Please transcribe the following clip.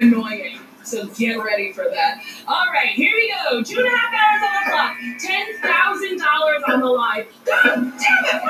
annoying. So get ready for that. All right, here we go. Two and a half hours on the clock. Ten thousand dollars on the line. God damn it!